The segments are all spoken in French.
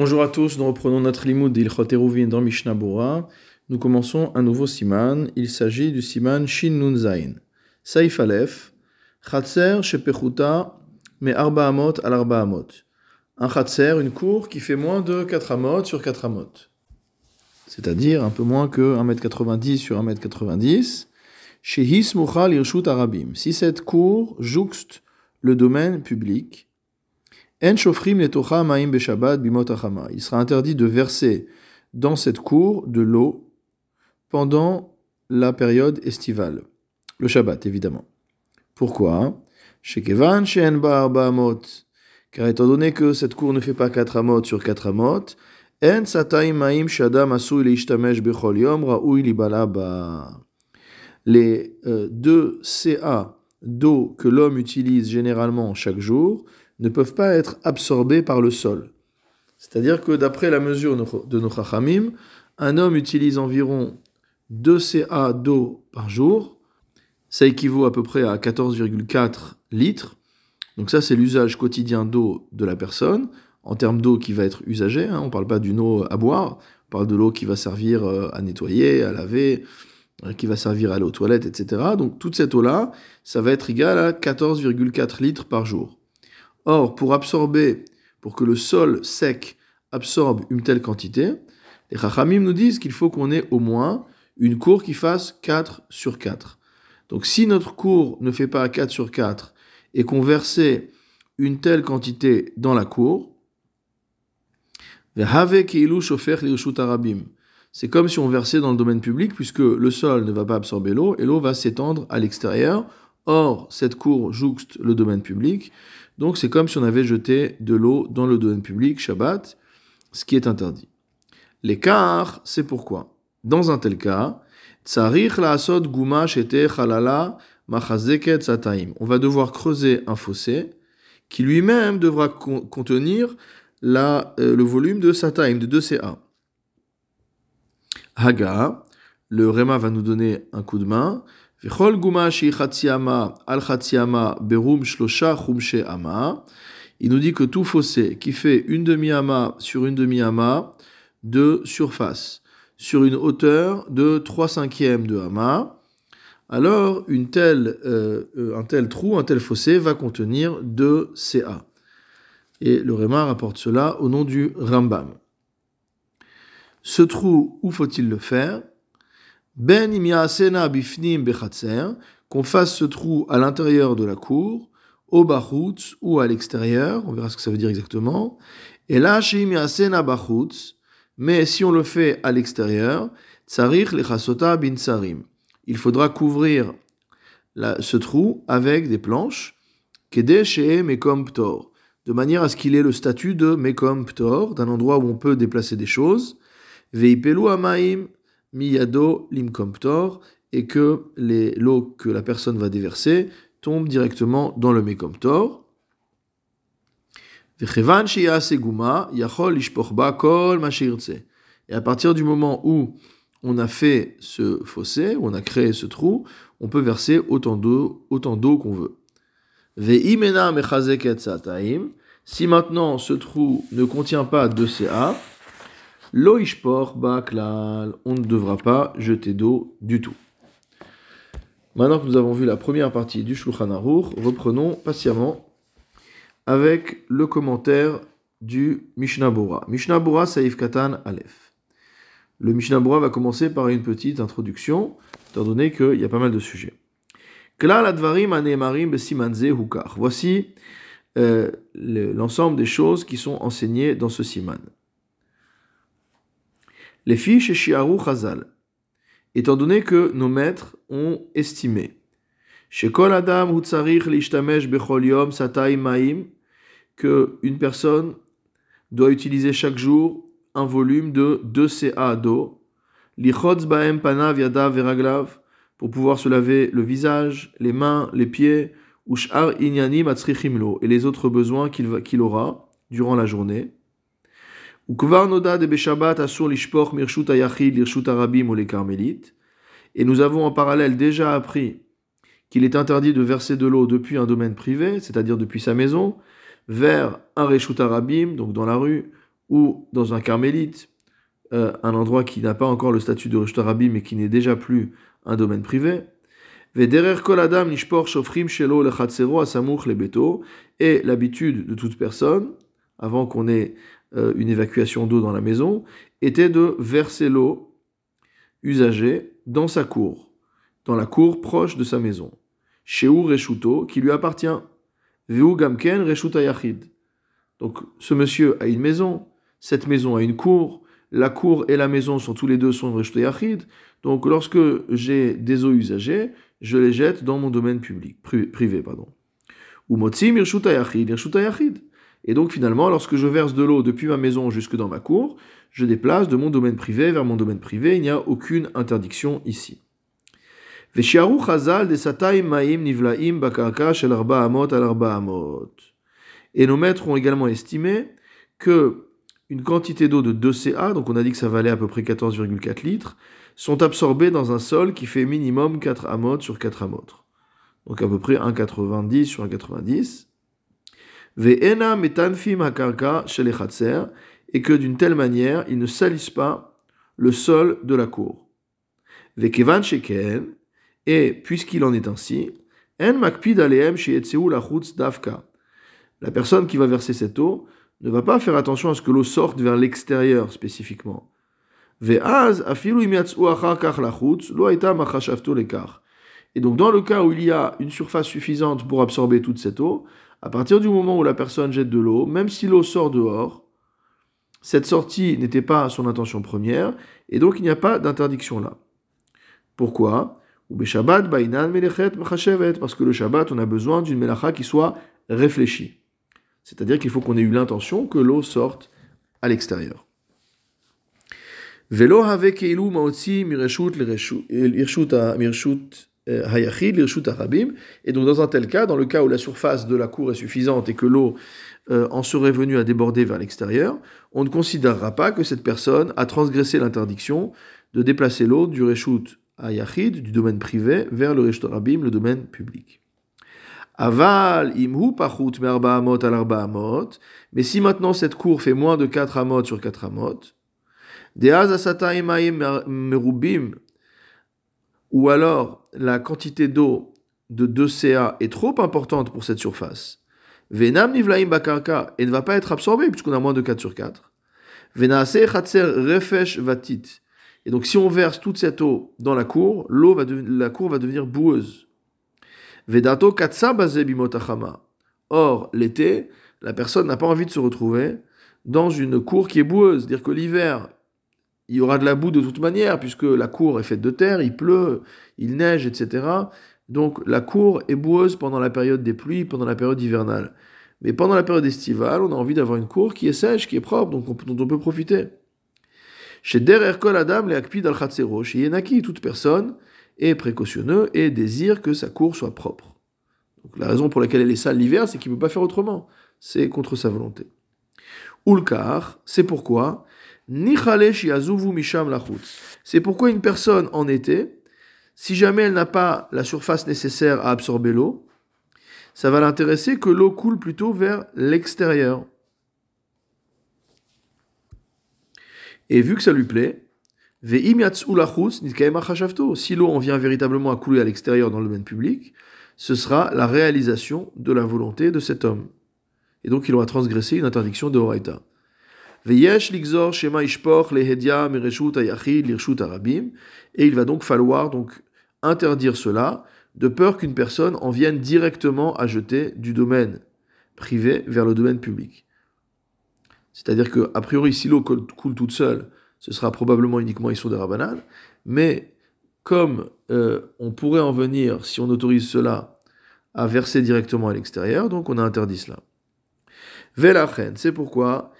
Bonjour à tous, nous reprenons notre limoud d'Ilchot Eruvin dans Mishnah. Nous commençons un nouveau siman. Il s'agit du siman Shin Nun Zain. Saif Aleph, Chatser Shepechuta Me Arba Amot al Arba Amot. Un Chatser, une cour qui fait moins de 4 amot sur 4 amot. C'est-à-dire un peu moins que 1m90 sur 1m90. Shehis Muchal Irshut Arabim. Si cette cour jouxte le domaine public, il sera interdit de verser dans cette cour de l'eau pendant la période estivale. Le Shabbat, évidemment. Pourquoi? Car étant donné que cette cour ne fait pas 4 amot sur 4 amot, les euh, deux CA d'eau que l'homme utilise généralement chaque jour ne peuvent pas être absorbés par le sol. C'est-à-dire que d'après la mesure de nos chachamim, un homme utilise environ 2 CA d'eau par jour. Ça équivaut à peu près à 14,4 litres. Donc ça, c'est l'usage quotidien d'eau de la personne, en termes d'eau qui va être usagée. Hein. On ne parle pas d'une eau à boire, on parle de l'eau qui va servir euh, à nettoyer, à laver, euh, qui va servir à aller aux toilettes, etc. Donc toute cette eau-là, ça va être égal à 14,4 litres par jour. Or, pour absorber, pour que le sol sec absorbe une telle quantité, les Chachamim nous disent qu'il faut qu'on ait au moins une cour qui fasse 4 sur 4. Donc si notre cour ne fait pas 4 sur 4 et qu'on versait une telle quantité dans la cour, c'est comme si on versait dans le domaine public puisque le sol ne va pas absorber l'eau et l'eau va s'étendre à l'extérieur. Or, cette cour jouxte le domaine public. Donc c'est comme si on avait jeté de l'eau dans le domaine public, Shabbat, ce qui est interdit. L'écart, c'est pourquoi? Dans un tel cas, On va devoir creuser un fossé qui lui-même devra contenir la, euh, le volume de sataim, de 2CA. Haga, le Rema va nous donner un coup de main. Il nous dit que tout fossé qui fait une demi-ama sur une demi-ama de surface, sur une hauteur de 3 cinquièmes de ama, alors telle, euh, un tel trou, un tel fossé va contenir 2 CA. Et le Réma rapporte cela au nom du Rambam. Ce trou, où faut-il le faire? Ben bifnim qu'on fasse ce trou à l'intérieur de la cour, au bachutz ou à l'extérieur, on verra ce que ça veut dire exactement. Et là, bachutz, mais si on le fait à l'extérieur, tsarich lechasota bin sarim. Il faudra couvrir ce trou avec des planches, de manière à ce qu'il ait le statut de mekom ptor, d'un endroit où on peut déplacer des choses. Veipelu amaim miyado limkomptor, et que l'eau que la personne va déverser tombe directement dans le mekomptor. Et à partir du moment où on a fait ce fossé, où on a créé ce trou, on peut verser autant d'eau autant d'eau qu'on veut. Si maintenant ce trou ne contient pas de CA, Loishpor baklal, on ne devra pas jeter d'eau du tout. Maintenant que nous avons vu la première partie du Shulchan Aruch, reprenons patiemment avec le commentaire du Mishnah Bora. Mishnah Bora Saif Katan Aleph. Le Mishnah Bora va commencer par une petite introduction, étant donné qu'il y a pas mal de sujets. Klal advarim anemarim besimanze hukar. Voici euh, l'ensemble des choses qui sont enseignées dans ce siman les filles chez Shiaru Chazal, étant donné que nos maîtres ont estimé, chez Kol Adam Hutzarich Lishtamesh Bechol Yom Satay Maim, que une personne doit utiliser chaque jour un volume de 2 CA d'eau, Lichotz Baem Panav Yadav Veraglav, pour pouvoir se laver le visage, les mains, les pieds, Ushar Inyanim Atzrichimlo, et les autres besoins qu'il aura durant la journée. Et nous avons en parallèle déjà appris qu'il est interdit de verser de l'eau depuis un domaine privé, c'est-à-dire depuis sa maison, vers un Reshut Arabim, donc dans la rue, ou dans un carmélite, euh, un endroit qui n'a pas encore le statut de Rishtarabim mais qui n'est déjà plus un domaine privé. Et l'habitude de toute personne, avant qu'on ait euh, une évacuation d'eau dans la maison, était de verser l'eau usagée dans sa cour, dans la cour proche de sa maison. Sheu Reshuto, qui lui appartient. Veu Gamken Reshuta. Donc ce monsieur a une maison, cette maison a une cour, la cour et la maison sont tous les deux son Reshuta Yachid. Donc lorsque j'ai des eaux usagées, je les jette dans mon domaine public, privé. Pardon. Ou Motsim Reshuta Yachid. Et donc finalement, lorsque je verse de l'eau depuis ma maison jusque dans ma cour, je déplace de mon domaine privé vers mon domaine privé, il n'y a aucune interdiction ici. Et nos maîtres ont également estimé que une quantité d'eau de 2 CA, donc on a dit que ça valait à peu près 14,4 litres, sont absorbés dans un sol qui fait minimum 4 amot sur 4 amot. Donc à peu près 1,90 sur 1,90. Ve'ena metanfim hakarka et que d'une telle manière, ils ne salissent pas le sol de la cour. Ve'kevan sheken, et puisqu'il en est ainsi, en makpid aleem la davka. La personne qui va verser cette eau ne va pas faire attention à ce que l'eau sorte vers l'extérieur spécifiquement. Et donc dans le cas où il y a une surface suffisante pour absorber toute cette eau, à partir du moment où la personne jette de l'eau, même si l'eau sort dehors, cette sortie n'était pas son intention première, et donc il n'y a pas d'interdiction là. Pourquoi? Parce que le Shabbat, on a besoin d'une melacha qui soit réfléchie. C'est-à-dire qu'il faut qu'on ait eu l'intention que l'eau sorte à l'extérieur. Velo et donc dans un tel cas, dans le cas où la surface de la cour est suffisante et que l'eau euh, en serait venue à déborder vers l'extérieur, on ne considérera pas que cette personne a transgressé l'interdiction de déplacer l'eau du reshut à Yachid, du domaine privé, vers le Reshtorabim, le domaine public. Aval imhu pachut merba amot al amot, mais si maintenant cette cour fait moins de 4 amot sur 4 amot, deaz asata merubim, ou alors la quantité d'eau de 2 CA est trop importante pour cette surface, venam nivlaim bakarka, et ne va pas être absorbée puisqu'on a moins de 4 sur 4, venase chatser refesh vatit, et donc, si on verse toute cette eau dans la cour, l'eau va la cour va devenir boueuse. Vedato katsa Or, l'été, la personne n'a pas envie de se retrouver dans une cour qui est boueuse. C'est-à-dire que l'hiver, il y aura de la boue de toute manière, puisque la cour est faite de terre, il pleut, il neige, etc. Donc, la cour est boueuse pendant la période des pluies, pendant la période hivernale. Mais pendant la période estivale, on a envie d'avoir une cour qui est sèche, qui est propre, donc dont on peut profiter. Chez Derer Kol Adam, le Akpid al chez Yenaki, toute personne est précautionneux et désire que sa cour soit propre. Donc, la raison pour laquelle elle est sale l'hiver, c'est qu'il ne peut pas faire autrement. C'est contre sa volonté. Ulkar, c'est pourquoi C'est pourquoi une personne en été, si jamais elle n'a pas la surface nécessaire à absorber l'eau, ça va l'intéresser que l'eau coule plutôt vers l'extérieur. Et vu que ça lui plaît, si l'eau en vient véritablement à couler à l'extérieur dans le domaine public, ce sera la réalisation de la volonté de cet homme. Et donc il aura transgressé une interdiction de Horaïta. Et il va donc falloir donc interdire cela, de peur qu'une personne en vienne directement à jeter du domaine privé vers le domaine public. C'est-à-dire que, a priori, si l'eau coule toute seule, ce sera probablement uniquement Issur de Rabbanan, mais comme euh, on pourrait en venir, si on autorise cela, à verser directement à l'extérieur, donc on a interdit cela. Velachen, c'est pourquoi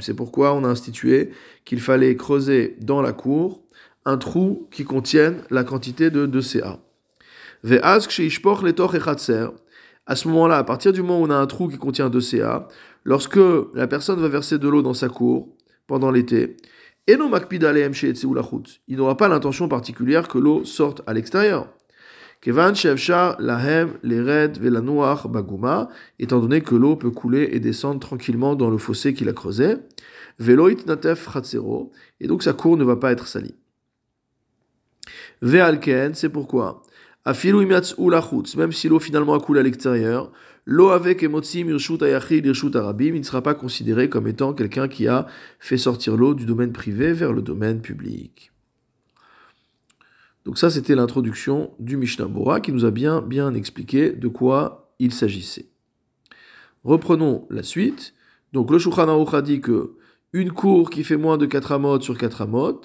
c'est pourquoi on a institué qu'il fallait creuser dans la cour un trou qui contienne la quantité de 2 CA à ce moment-là, à partir du moment où on a un trou qui contient 2 CA, lorsque la personne va verser de l'eau dans sa cour pendant l'été, il n'aura pas l'intention particulière que l'eau sorte à l'extérieur. Kevan Shevchar Lahem Lered Velanoach Baguma, étant donné que l'eau peut couler et descendre tranquillement dans le fossé qu'il a creusé. Veloit Natef Chatzero, et donc sa cour ne va pas être salie. Ve'alken, c'est pourquoi? Afilu ou lachutz, même si l'eau finalement a coulé à l'extérieur, l'eau avec emotzim irshut ayachid irshut arabim, il ne sera pas considéré comme étant quelqu'un qui a fait sortir l'eau du domaine privé vers le domaine public. Donc ça, c'était l'introduction du Mishnah Bora qui nous a bien, bien expliqué de quoi il s'agissait. Reprenons la suite. Donc le Shulchan dit que une cour qui fait moins de 4 amot sur 4 amot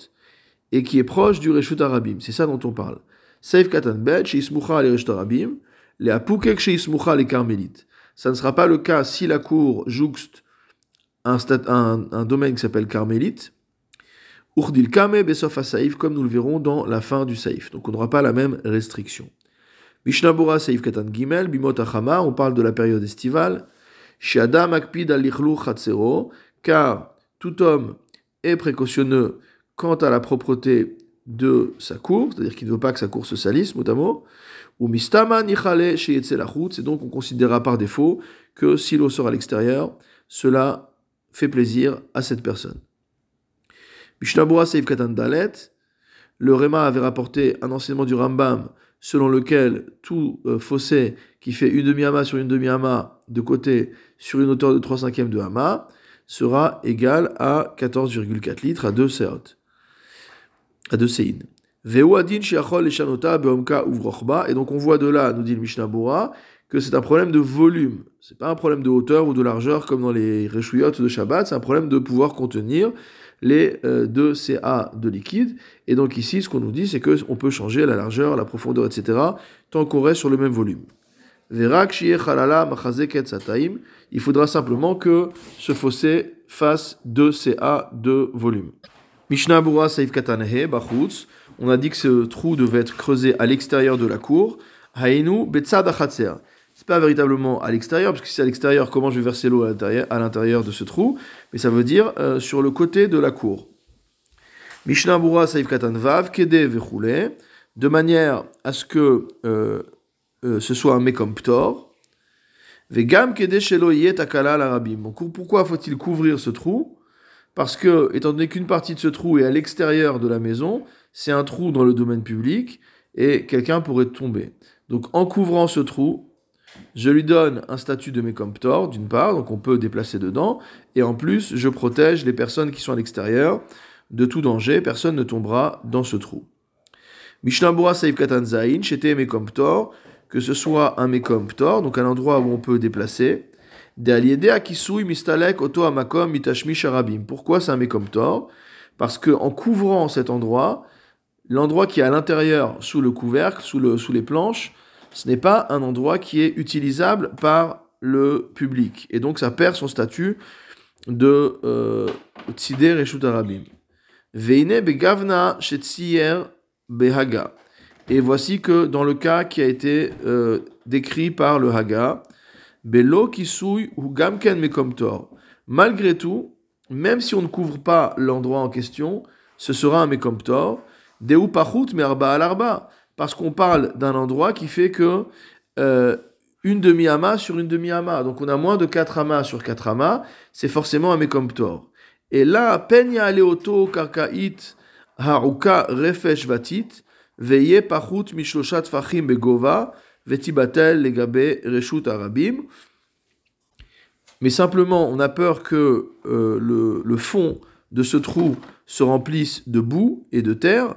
et qui est proche du Reshut Arabim, c'est ça dont on parle. Seif Katan Bet, chez Ismucha les Reshut Arabim, les Apukek chez Ismucha les Carmélites. Ça ne sera pas le cas si la cour jouxte un, un, un domaine qui s'appelle Carmélite, Urdil kame besof saif, comme nous le verrons dans la fin du saif. Donc on n'aura pas la même restriction. Mishnabura saif katan gimel, bimot achama, on parle de la période estivale. Shiada makpid al chatsero, car tout homme est précautionneux quant à la propreté de sa cour, c'est-à-dire qu'il ne veut pas que sa cour se salisse, mot Ou mistama nichale c'est donc on considérera par défaut que si l'eau sort à l'extérieur, cela fait plaisir à cette personne. Mishnabura Seif Katan le Réma avait rapporté un enseignement du Rambam selon lequel tout euh, fossé qui fait une demi-ama sur une demi-ama de côté sur une hauteur de 3 cinquièmes de hama sera égal à 14,4 litres à 2 seot, à 2 sein. Veuadin shiachol eshanota beomka uvrochba, et donc on voit de là, nous dit le Mishnah que c'est un problème de volume. C'est pas un problème de hauteur ou de largeur comme dans les réchouillottes de Shabbat, c'est un problème de pouvoir contenir les euh, deux CA de liquide. Et donc ici, ce qu'on nous dit, c'est qu'on peut changer la largeur, la profondeur, etc., tant qu'on reste sur le même volume. Il faudra simplement que ce fossé fasse 2 CA de volume. Mishnah Saif On a dit que ce trou devait être creusé à l'extérieur de la cour. Hainu Betzad pas véritablement à l'extérieur, parce que si c'est à l'extérieur, comment je vais verser l'eau à l'intérieur de ce trou? Mais ça veut dire euh, sur le côté de la cour. Mishnah Bura Saif Katan Vav, Kede de manière à ce que euh, euh, ce soit un Mekomptor. Vegam Kede Shelo Takala l'Arabim. Pourquoi faut-il couvrir ce trou? Parce que, étant donné qu'une partie de ce trou est à l'extérieur de la maison, c'est un trou dans le domaine public et quelqu'un pourrait tomber. Donc en couvrant ce trou, je lui donne un statut de mécomptor, d'une part, donc on peut déplacer dedans, et en plus, je protège les personnes qui sont à l'extérieur de tout danger, personne ne tombera dans ce trou. Mishnabura Saïf Katanzaïn, chez mécomptor, que ce soit un mécomptor, donc un endroit où on peut déplacer, mistalek oto amakom mitashmi sharabim. Pourquoi c'est un mécomptor? Parce que en couvrant cet endroit, l'endroit qui est à l'intérieur, sous le couvercle, sous, le, sous les planches, ce n'est pas un endroit qui est utilisable par le public. Et donc ça perd son statut de euh, Tzidé Reshut Arabim. Veine begavna shetsier behaga. Et voici que dans le cas qui a été euh, décrit par le Haga, Belo kisui ou gamken mekomtor. Malgré tout, même si on ne couvre pas l'endroit en question, ce sera un mekomtor. Deu pachut merba al arba parce qu'on parle d'un endroit qui fait que euh, une demi-ama sur une demi-ama. Donc on a moins de 4 amas sur 4 amas, c'est forcément un mekomptor. Et là, penya aleoto karkait haruka refesh vatit, veye pachut mishloshat fachim begova, vetibatel legabe reshut arabim. Mais simplement, on a peur que euh, le, le fond de ce trou se remplisse de boue et de terre,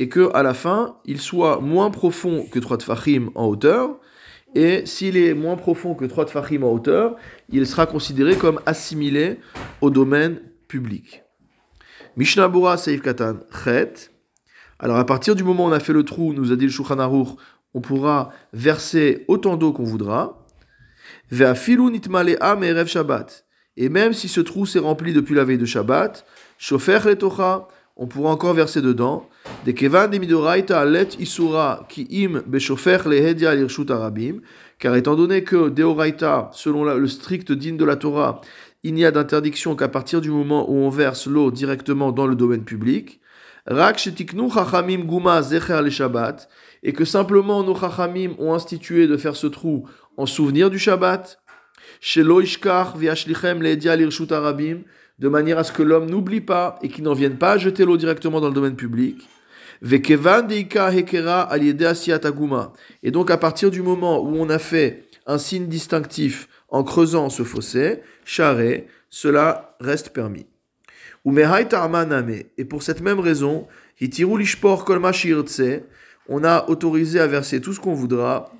et que à la fin, il soit moins profond que 3 tfachim en hauteur, et s'il est moins profond que 3 tfachim en hauteur, il sera considéré comme assimilé au domaine public. Mishnabura Seif Katan Chet. Alors à partir du moment où on a fait le trou, nous a dit le Shulchan on pourra verser autant d'eau qu'on voudra. Ve'afilu nitmalea merev Shabbat. Et même si ce trou s'est rempli depuis la veille de Shabbat, shofer letocha, on pourra encore verser dedans. De kevan de alet isura ki im beshofer lehedia lirshut arabim. Car étant donné que deoraita, selon le strict digne de la Torah, il n'y a d'interdiction qu'à partir du moment où on verse l'eau directement dans le domaine public. Rak shetiknu chachamim guma zecher le Shabbat, et que simplement nos chachamim ont institué de faire ce trou en souvenir du Shabbat, viashlichem leedia lirshut arabim, de manière à ce que l'homme n'oublie pas et qu'il n'en vienne pas jeter l'eau directement dans le domaine public. Et donc à partir du moment où on a fait un signe distinctif en creusant ce fossé, charé, cela reste permis. Et pour cette même raison, on a autorisé à verser tout ce qu'on voudra,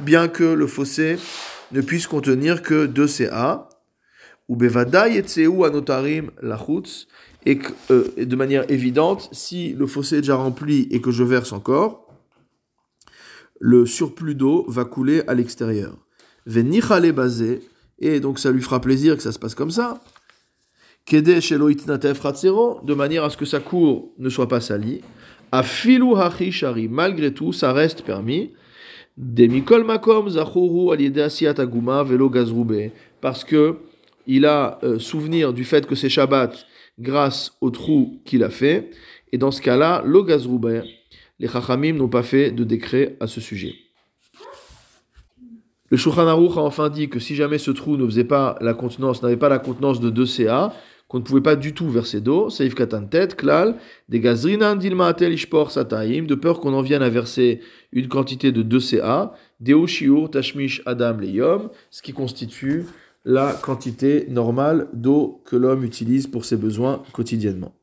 bien que le fossé ne puisse contenir que 2 CA, ou anotarim et euh, de manière évidente, si le fossé est déjà rempli et que je verse encore, le surplus d'eau va couler à l'extérieur. Venichale basé, et donc ça lui fera plaisir que ça se passe comme ça. Kede de manière à ce que sa cour ne soit pas salie. Afilu hachi shari, malgré tout, ça reste permis. Parce que il a euh, souvenir du fait que c'est Shabbat grâce au trou qu'il a fait, et dans ce cas-là, gazrube, les chachamim n'ont pas fait de décret à ce sujet. Le Shulchan Aruch a enfin dit que si jamais ce trou ne faisait pas la contenance, n'avait pas la contenance de 2 CA, qu'on ne pouvait pas du tout verser d'eau, Klal, des sataim, de peur qu'on en vienne à verser une quantité de 2 CA, Deo shiur tashmish adam leyom, ce qui constitue la quantité normale d'eau que l'homme utilise pour ses besoins quotidiennement.